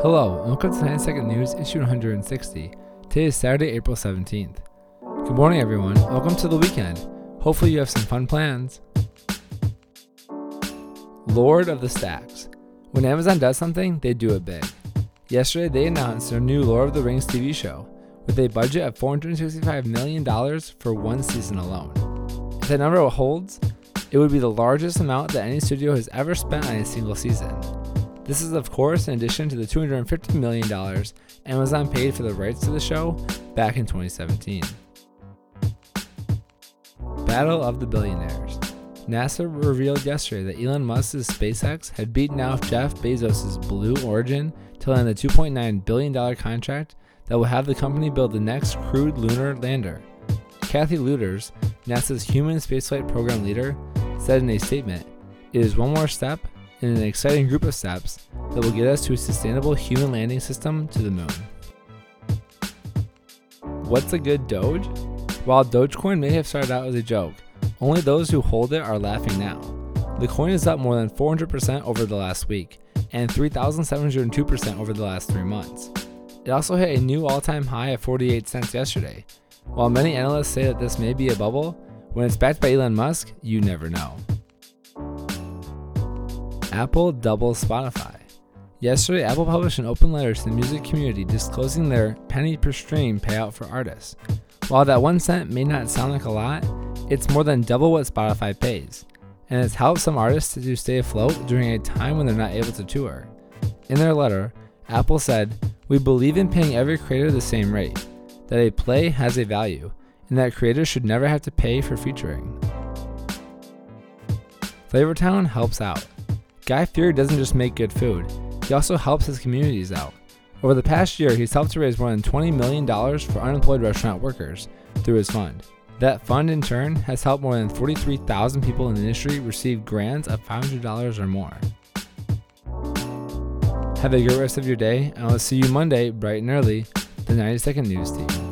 Hello, and welcome to 90 Second News, issue 160. Today is Saturday, April 17th. Good morning, everyone. Welcome to the weekend. Hopefully, you have some fun plans. Lord of the Stacks. When Amazon does something, they do it big. Yesterday, they announced their new Lord of the Rings TV show, with a budget of $465 million for one season alone. If that number holds, it would be the largest amount that any studio has ever spent on a single season. This is, of course, in addition to the $250 million Amazon paid for the rights to the show back in 2017. Battle of the Billionaires. NASA revealed yesterday that Elon Musk's SpaceX had beaten out Jeff Bezos' Blue Origin to land the $2.9 billion contract that will have the company build the next crewed lunar lander. Kathy Lueders, NASA's human spaceflight program leader, said in a statement, It is one more step in an exciting group of steps that will get us to a sustainable human landing system to the moon. What's a good Doge? While Dogecoin may have started out as a joke, only those who hold it are laughing now. The coin is up more than 400% over the last week and 3,702% over the last three months. It also hit a new all time high of 48 cents yesterday. While many analysts say that this may be a bubble, when it's backed by Elon Musk, you never know. Apple doubles Spotify. Yesterday, Apple published an open letter to the music community disclosing their penny per stream payout for artists. While that one cent may not sound like a lot, it's more than double what Spotify pays, and it's helped some artists to stay afloat during a time when they're not able to tour. In their letter, Apple said, We believe in paying every creator the same rate, that a play has a value, and that creators should never have to pay for featuring. Flavortown helps out. Guy Fieri doesn't just make good food, he also helps his communities out. Over the past year, he's helped to raise more than $20 million for unemployed restaurant workers through his fund. That fund, in turn, has helped more than 43,000 people in the industry receive grants of $500 or more. Have a great rest of your day, and I'll see you Monday bright and early, the 90 Second News Team.